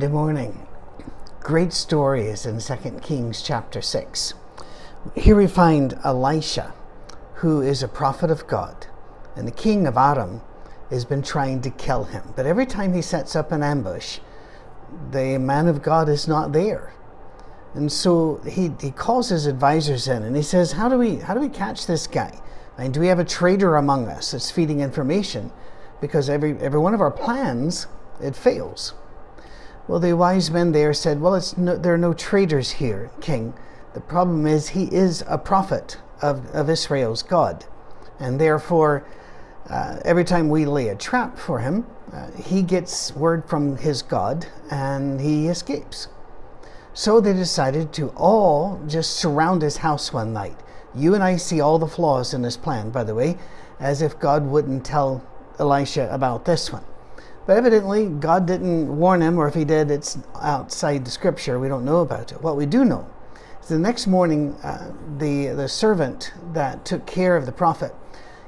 Good morning. Great story is in 2 Kings chapter 6. Here we find Elisha, who is a prophet of God, and the king of Aram has been trying to kill him. But every time he sets up an ambush, the man of God is not there. And so he, he calls his advisors in and he says, How do we how do we catch this guy? I mean, do we have a traitor among us that's feeding information? Because every every one of our plans, it fails. Well, the wise men there said, Well, no, there are no traitors here, king. The problem is he is a prophet of, of Israel's God. And therefore, uh, every time we lay a trap for him, uh, he gets word from his God and he escapes. So they decided to all just surround his house one night. You and I see all the flaws in this plan, by the way, as if God wouldn't tell Elisha about this one. But evidently, God didn't warn him, or if he did, it's outside the scripture. We don't know about it. What we do know is the next morning, uh, the, the servant that took care of the prophet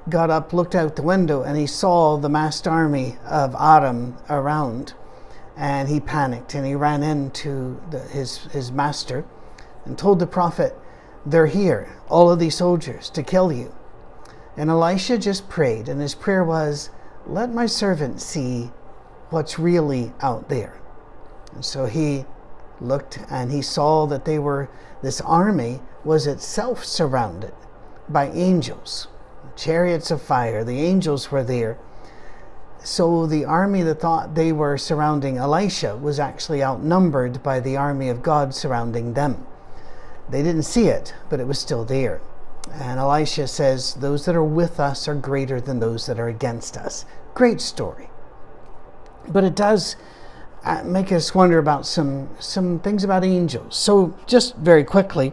got up, looked out the window, and he saw the massed army of Aram around and he panicked and he ran into the, his, his master and told the prophet, They're here, all of these soldiers, to kill you. And Elisha just prayed, and his prayer was, Let my servant see what's really out there. And so he looked and he saw that they were, this army was itself surrounded by angels, chariots of fire. The angels were there so the army that thought they were surrounding Elisha was actually outnumbered by the army of God surrounding them. They didn't see it, but it was still there. And Elisha says, Those that are with us are greater than those that are against us. Great story. But it does uh, make us wonder about some, some things about angels. So, just very quickly,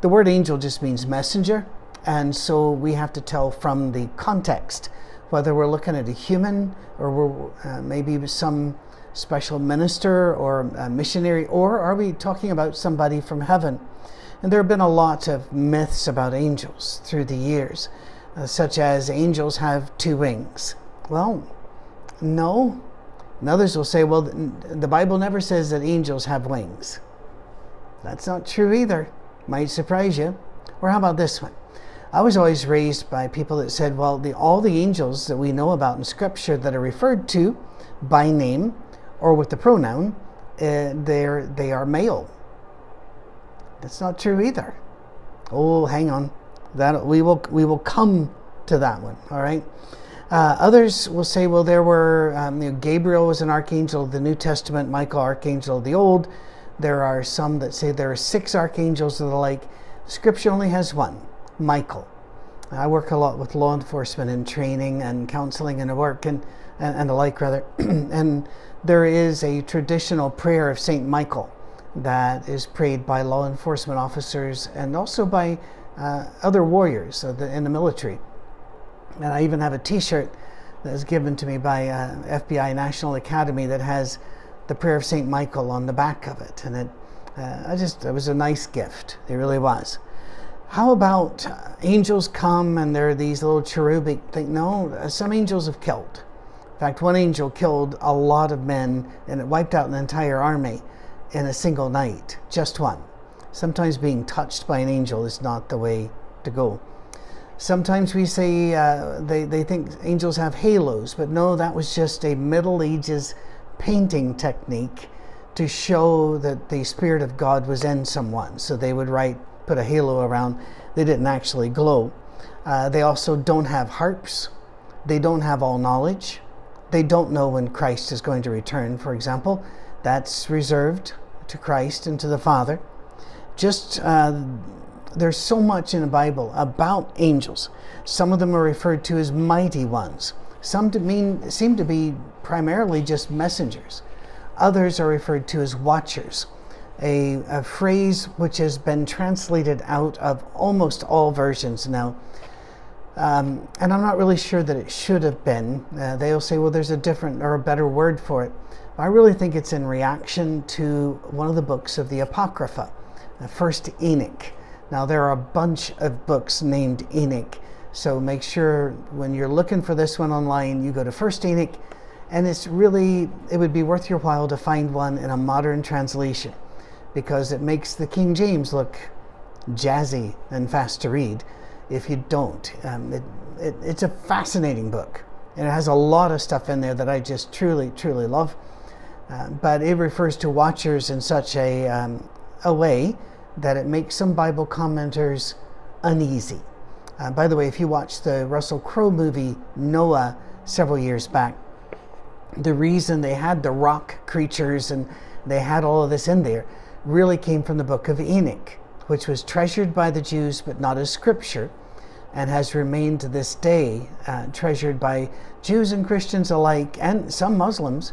the word angel just means messenger. And so we have to tell from the context whether we're looking at a human or we're uh, maybe some special minister or missionary, or are we talking about somebody from heaven? And there have been a lot of myths about angels through the years, uh, such as angels have two wings. Well, no. And others will say, well, the Bible never says that angels have wings. That's not true either. Might surprise you. Or how about this one? I was always raised by people that said, well, the, all the angels that we know about in Scripture that are referred to by name or with the pronoun, uh, they're, they are male. That's not true either. Oh, hang on. That we will we will come to that one. All right. Uh, others will say, well, there were um, you know, Gabriel was an archangel of the New Testament, Michael archangel of the Old. There are some that say there are six archangels of the like. Scripture only has one. Michael. I work a lot with law enforcement and training and counseling and work and, and, and the like, rather. and there is a traditional prayer of St. Michael that is prayed by law enforcement officers and also by uh, other warriors in the military. And I even have a t shirt that was given to me by uh, FBI National Academy that has the prayer of St. Michael on the back of it. And it, uh, I just, it was a nice gift. It really was. How about uh, angels come and there are these little cherubic things? No, uh, some angels have killed. In fact, one angel killed a lot of men and it wiped out an entire army in a single night, just one. Sometimes being touched by an angel is not the way to go. Sometimes we say uh, they, they think angels have halos, but no, that was just a Middle Ages painting technique to show that the Spirit of God was in someone. So they would write put a halo around. They didn't actually glow. Uh, they also don't have harps. They don't have all knowledge. They don't know when Christ is going to return, for example. That's reserved to Christ and to the Father. Just uh, there's so much in the Bible about angels. Some of them are referred to as mighty ones. Some to mean, seem to be primarily just messengers. Others are referred to as watchers a, a phrase which has been translated out of almost all versions now. Um, and I'm not really sure that it should have been. Uh, they'll say, well, there's a different or a better word for it. I really think it's in reaction to one of the books of the Apocrypha, the first Enoch. Now, there are a bunch of books named Enoch, so make sure when you're looking for this one online, you go to First Enoch And it's really, it would be worth your while to find one in a modern translation because it makes the King James look jazzy and fast to read if you don't. Um, it, it, it's a fascinating book. And it has a lot of stuff in there that I just truly, truly love. Uh, but it refers to watchers in such a, um, a way that it makes some Bible commenters uneasy. Uh, by the way, if you watched the Russell Crowe movie Noah several years back, the reason they had the rock creatures and they had all of this in there really came from the book of Enoch, which was treasured by the Jews but not as scripture and has remained to this day uh, treasured by Jews and Christians alike and some Muslims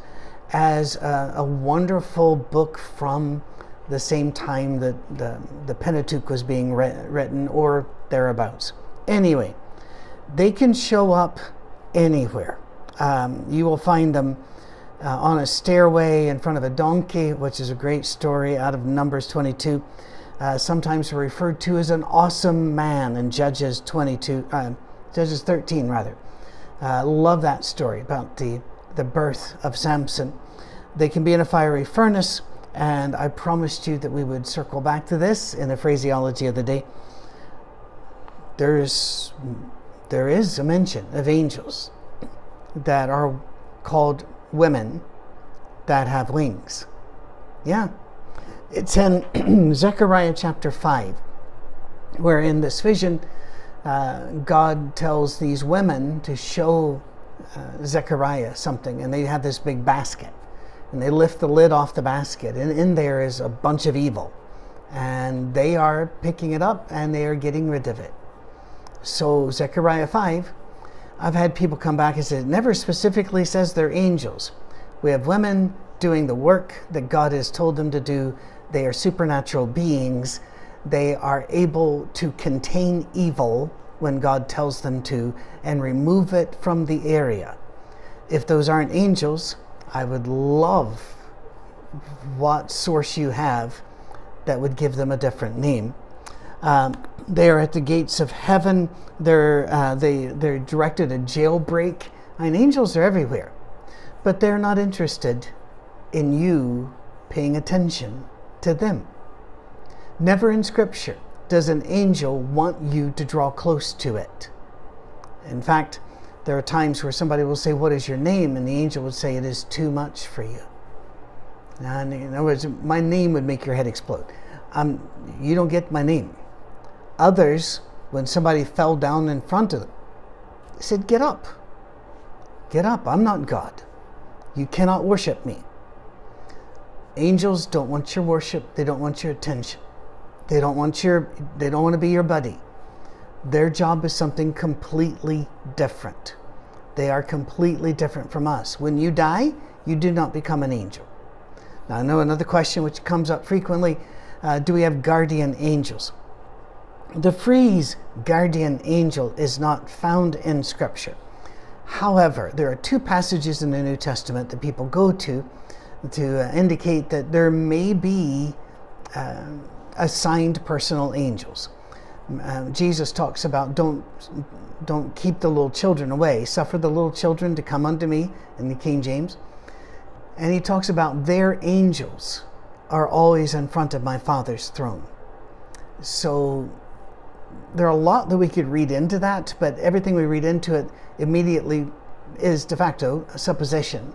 as a, a wonderful book from the same time that the, the Pentateuch was being re- written or thereabouts. Anyway, they can show up anywhere. Um, you will find them uh, on a stairway in front of a donkey, which is a great story out of Numbers 22. Uh, sometimes referred to as an awesome man in Judges 22, uh, Judges 13 rather. Uh, love that story about the, the birth of Samson. They can be in a fiery furnace, and I promised you that we would circle back to this in the phraseology of the day. There's, there is a mention of angels that are called women that have wings. Yeah. It's in Zechariah chapter 5, where in this vision, uh, God tells these women to show uh, Zechariah something, and they have this big basket. And they lift the lid off the basket, and in there is a bunch of evil. And they are picking it up and they are getting rid of it. So, Zechariah 5 I've had people come back and say it never specifically says they're angels. We have women doing the work that God has told them to do. They are supernatural beings. They are able to contain evil when God tells them to and remove it from the area. If those aren't angels, I would love what source you have that would give them a different name. Um, they are at the gates of heaven. They're, uh, they, they're directed a jailbreak. I mean, angels are everywhere, but they're not interested in you paying attention to them. Never in Scripture does an angel want you to draw close to it. In fact, there are times where somebody will say, What is your name? And the angel would say, It is too much for you. And in other words, my name would make your head explode. Um, you don't get my name. Others, when somebody fell down in front of them, said, Get up. Get up. I'm not God. You cannot worship me. Angels don't want your worship, they don't want your attention. They don't want your they don't want to be your buddy. Their job is something completely different. They are completely different from us. When you die, you do not become an angel. Now, I know another question which comes up frequently uh, do we have guardian angels? The phrase guardian angel is not found in Scripture. However, there are two passages in the New Testament that people go to to uh, indicate that there may be uh, assigned personal angels. Uh, Jesus talks about don't don't keep the little children away. Suffer the little children to come unto me in the King James. And he talks about their angels are always in front of my Father's throne. So there are a lot that we could read into that, but everything we read into it immediately is de facto a supposition.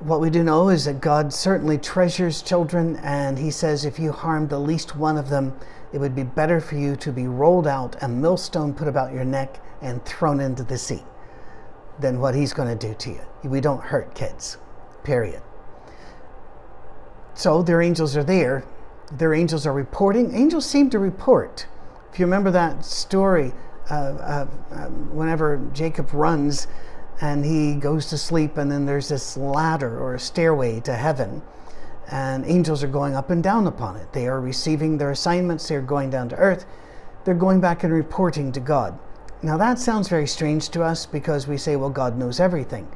What we do know is that God certainly treasures children, and He says if you harm the least one of them, it would be better for you to be rolled out, a millstone put about your neck, and thrown into the sea than what He's going to do to you. We don't hurt kids, period. So their angels are there. Their angels are reporting. Angels seem to report. If you remember that story, uh, uh, whenever Jacob runs and he goes to sleep, and then there's this ladder or a stairway to heaven, and angels are going up and down upon it. They are receiving their assignments, they're going down to earth, they're going back and reporting to God. Now, that sounds very strange to us because we say, well, God knows everything.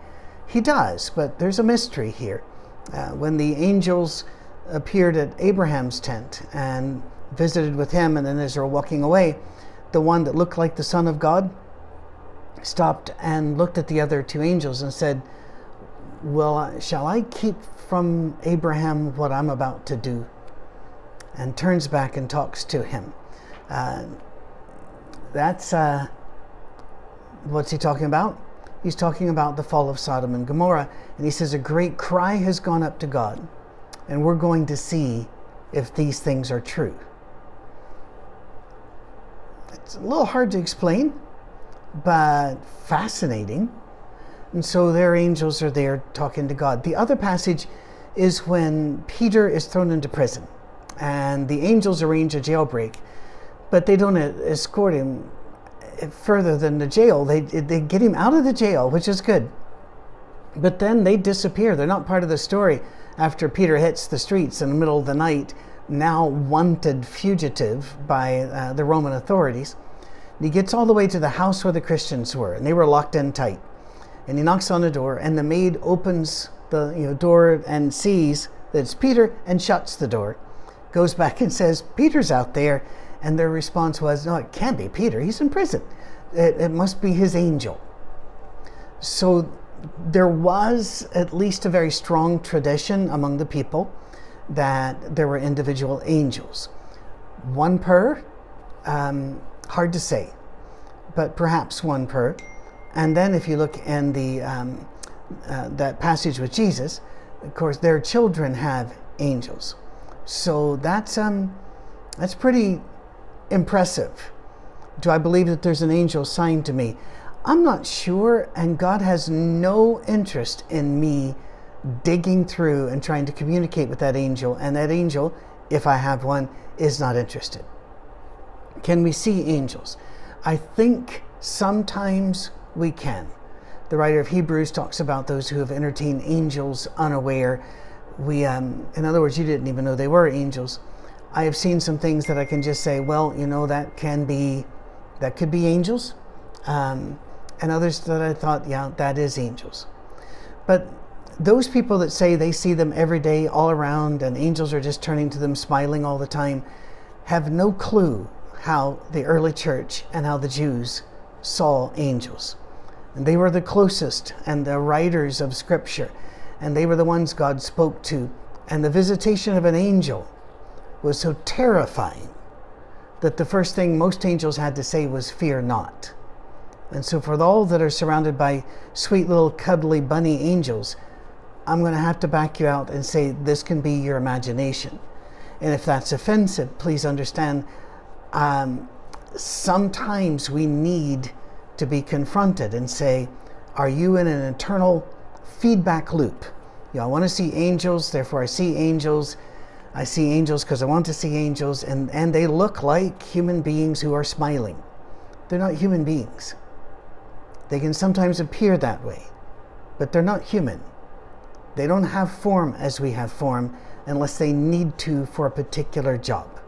He does, but there's a mystery here. Uh, when the angels appeared at Abraham's tent and visited with him, and then as they're walking away, the one that looked like the Son of God stopped and looked at the other two angels and said, well, shall I keep from Abraham what I'm about to do? And turns back and talks to him. Uh, that's uh, what's he talking about? He's talking about the fall of Sodom and Gomorrah. And he says, A great cry has gone up to God, and we're going to see if these things are true. It's a little hard to explain, but fascinating. And so their angels are there talking to God. The other passage is when Peter is thrown into prison, and the angels arrange a jailbreak, but they don't escort him further than the jail. They, they get him out of the jail, which is good. But then they disappear. They're not part of the story after Peter hits the streets in the middle of the night, now wanted fugitive by uh, the Roman authorities. And he gets all the way to the house where the Christians were, and they were locked in tight. And he knocks on the door, and the maid opens the you know, door and sees that it's Peter and shuts the door. Goes back and says, Peter's out there. And their response was, No, it can't be Peter. He's in prison. It, it must be his angel. So there was at least a very strong tradition among the people that there were individual angels. One per, um, hard to say, but perhaps one per. And then if you look in the um, uh, that passage with Jesus, of course, their children have angels. So that's um, that's pretty impressive. Do I believe that there's an angel assigned to me? I'm not sure, and God has no interest in me digging through and trying to communicate with that angel, and that angel, if I have one, is not interested. Can we see angels? I think sometimes we can. The writer of Hebrews talks about those who have entertained angels unaware. We, um, in other words, you didn't even know they were angels. I have seen some things that I can just say, well, you know, that can be, that could be angels. Um, and others that I thought, yeah, that is angels. But those people that say they see them every day all around and angels are just turning to them smiling all the time have no clue how the early church and how the Jews saw angels. And they were the closest and the writers of scripture and they were the ones God spoke to. And the visitation of an angel was so terrifying that the first thing most angels had to say was, Fear not. And so, for all that are surrounded by sweet little cuddly bunny angels, I'm going to have to back you out and say this can be your imagination. And if that's offensive, please understand um, sometimes we need to be confronted and say, Are you in an eternal feedback loop? You know, I want to see angels, therefore I see angels I see angels because I want to see angels, and, and they look like human beings who are smiling. They're not human beings. They can sometimes appear that way, but they're not human. They don't have form as we have form unless they need to for a particular job.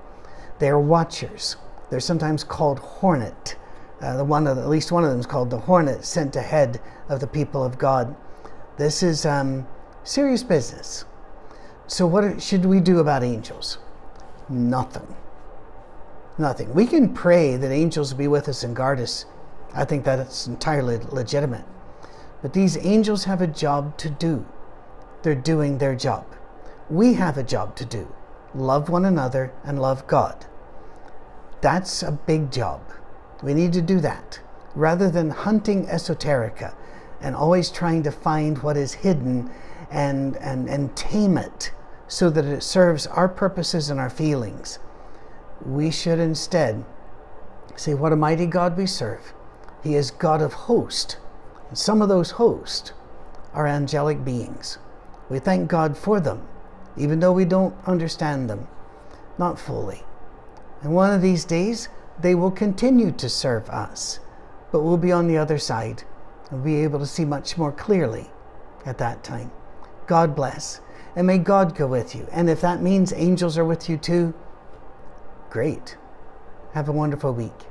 They are watchers. They're sometimes called hornet. Uh, the one of at least one of them is called the hornet sent ahead of the people of God. This is um, serious business. So, what should we do about angels? Nothing. Nothing. We can pray that angels be with us and guard us. I think that it's entirely legitimate. But these angels have a job to do. They're doing their job. We have a job to do love one another and love God. That's a big job. We need to do that rather than hunting esoterica and always trying to find what is hidden and, and, and tame it so that it serves our purposes and our feelings. We should instead say, What a mighty God we serve. He is God of hosts. And some of those hosts are angelic beings. We thank God for them, even though we don't understand them, not fully. And one of these days, they will continue to serve us, but we'll be on the other side and be able to see much more clearly at that time. God bless. And may God go with you. And if that means angels are with you too, great. Have a wonderful week.